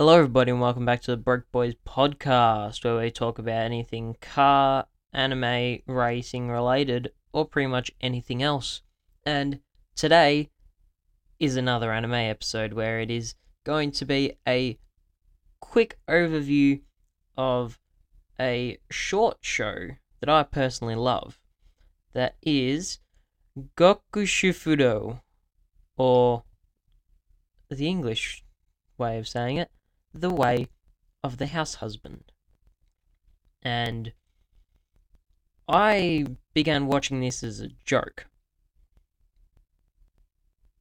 Hello, everybody, and welcome back to the Broke Boys podcast, where we talk about anything car, anime, racing related, or pretty much anything else. And today is another anime episode where it is going to be a quick overview of a short show that I personally love that is Gokushufudo, or the English way of saying it, The Way of the House Husband. And I began watching this as a joke.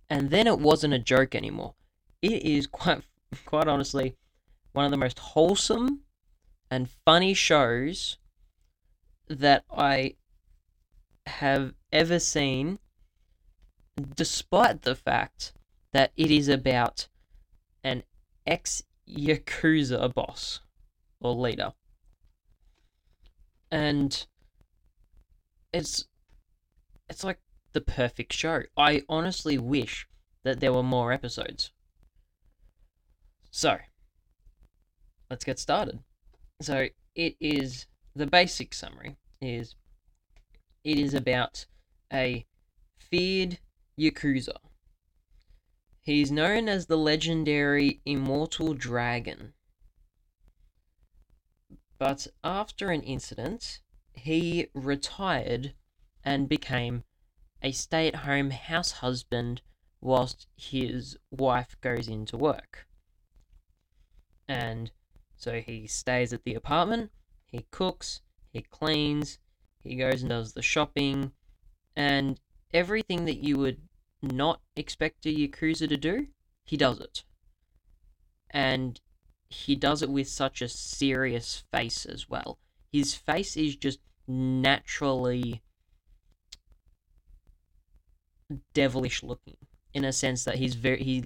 And then it wasn't a joke anymore. It is quite quite honestly one of the most wholesome and funny shows that I have ever seen, despite the fact that it is about an ex Yakuza boss or leader. And it's it's like the perfect show. I honestly wish that there were more episodes. So, let's get started. So, it is the basic summary is it is about a feared Yakuza. He's known as the legendary Immortal Dragon. But after an incident, he retired and became a stay at home house husband whilst his wife goes into work. And so he stays at the apartment, he cooks, he cleans, he goes and does the shopping, and everything that you would not expect a Yakuza to do, he does it. And he does it with such a serious face as well. His face is just naturally devilish looking in a sense that he's very he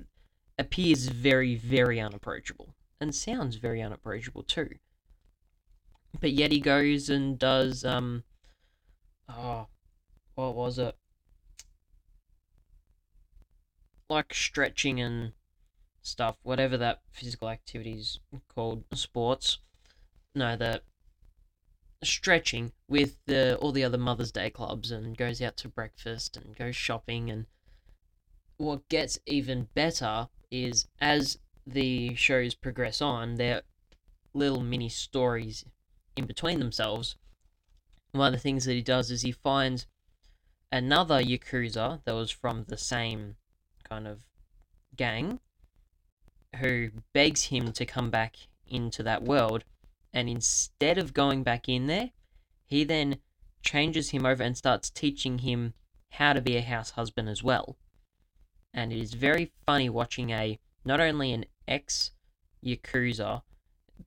appears very very unapproachable and sounds very unapproachable too but yet he goes and does um oh what was it like stretching and stuff whatever that physical activity is called sports no the stretching with the all the other Mother's Day clubs and goes out to breakfast and goes shopping and what gets even better is as the shows progress on, there are little mini stories in between themselves. One of the things that he does is he finds another Yakuza that was from the same kind of gang who begs him to come back into that world and instead of going back in there, he then changes him over and starts teaching him how to be a house husband as well. And it is very funny watching a not only an ex Yakuza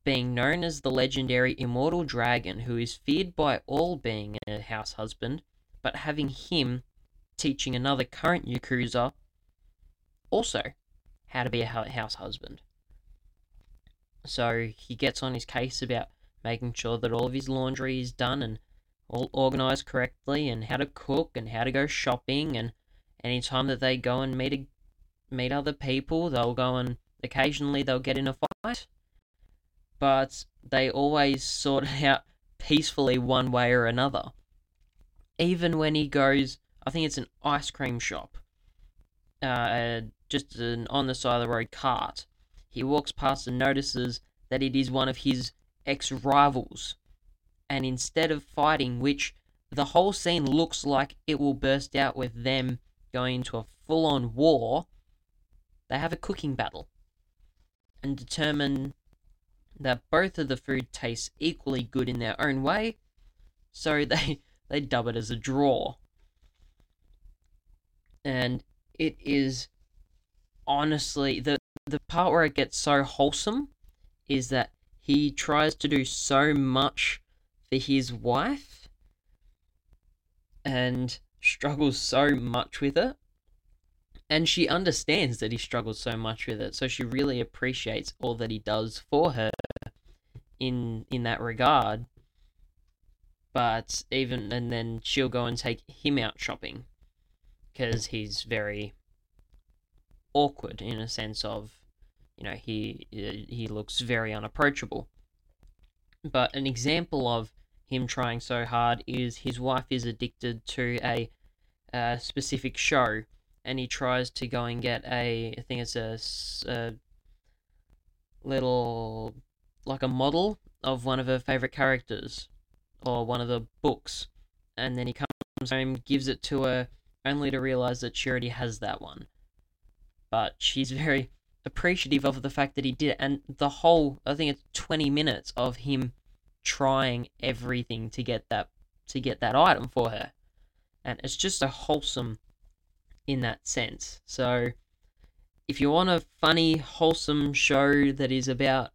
being known as the legendary Immortal Dragon, who is feared by all being a house husband, but having him teaching another current Yakuza also how to be a house husband. So he gets on his case about making sure that all of his laundry is done and all organized correctly, and how to cook and how to go shopping. And anytime that they go and meet a, meet other people, they'll go and occasionally they'll get in a fight, but they always sort it out peacefully one way or another. Even when he goes, I think it's an ice cream shop, uh, just an on the side of the road cart he walks past and notices that it is one of his ex rivals. And instead of fighting, which the whole scene looks like it will burst out with them going into a full on war, they have a cooking battle and determine that both of the food tastes equally good in their own way, so they, they dub it as a draw. And it is honestly the the part where it gets so wholesome is that he tries to do so much for his wife and struggles so much with it. And she understands that he struggles so much with it, so she really appreciates all that he does for her in in that regard. But even and then she'll go and take him out shopping because he's very awkward in a sense of you know he he looks very unapproachable. But an example of him trying so hard is his wife is addicted to a, a specific show, and he tries to go and get a I think it's a, a little like a model of one of her favorite characters or one of the books, and then he comes home, gives it to her, only to realize that she already has that one. But she's very appreciative of the fact that he did it, and the whole I think it's twenty minutes of him trying everything to get that to get that item for her, and it's just so wholesome in that sense. So, if you want a funny, wholesome show that is about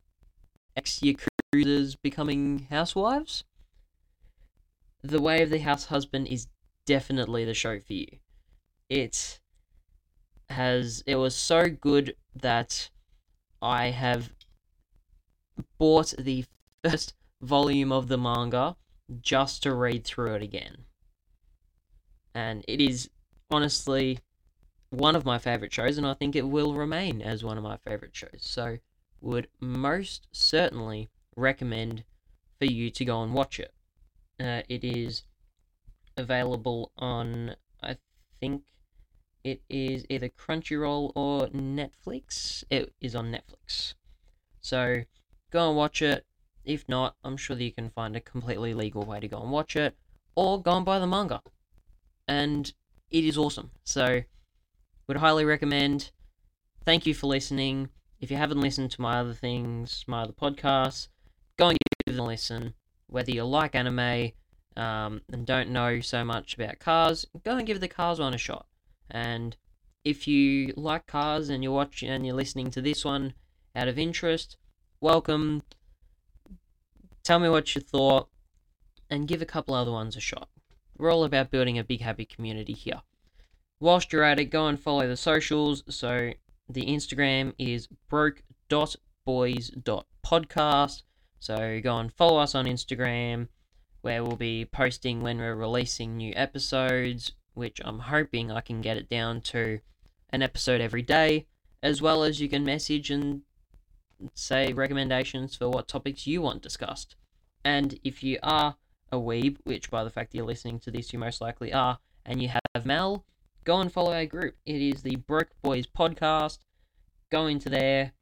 ex Yakuzas becoming housewives, The Way of the House Husband is definitely the show for you. It has it was so good that I have bought the first volume of the manga just to read through it again. And it is honestly one of my favorite shows, and I think it will remain as one of my favorite shows. So, would most certainly recommend for you to go and watch it. Uh, it is available on, I think it is either Crunchyroll or Netflix. It is on Netflix. So go and watch it. If not, I'm sure that you can find a completely legal way to go and watch it, or go and buy the manga. And it is awesome. So would highly recommend. Thank you for listening. If you haven't listened to my other things, my other podcasts, go and give them a listen. Whether you like anime um, and don't know so much about cars, go and give the cars one a shot. And if you like cars and you're watching and you're listening to this one out of interest, welcome. Tell me what you thought and give a couple other ones a shot. We're all about building a big happy community here. Whilst you're at it, go and follow the socials. So the Instagram is broke.boys.podcast. So go and follow us on Instagram where we'll be posting when we're releasing new episodes which I'm hoping I can get it down to an episode every day, as well as you can message and say recommendations for what topics you want discussed. And if you are a weeb, which by the fact you're listening to this, you most likely are, and you have Mel, go and follow our group. It is the Broke Boys Podcast. Go into there,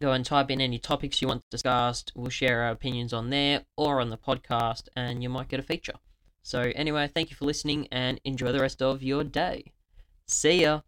go and type in any topics you want discussed. We'll share our opinions on there or on the podcast, and you might get a feature. So, anyway, thank you for listening and enjoy the rest of your day. See ya!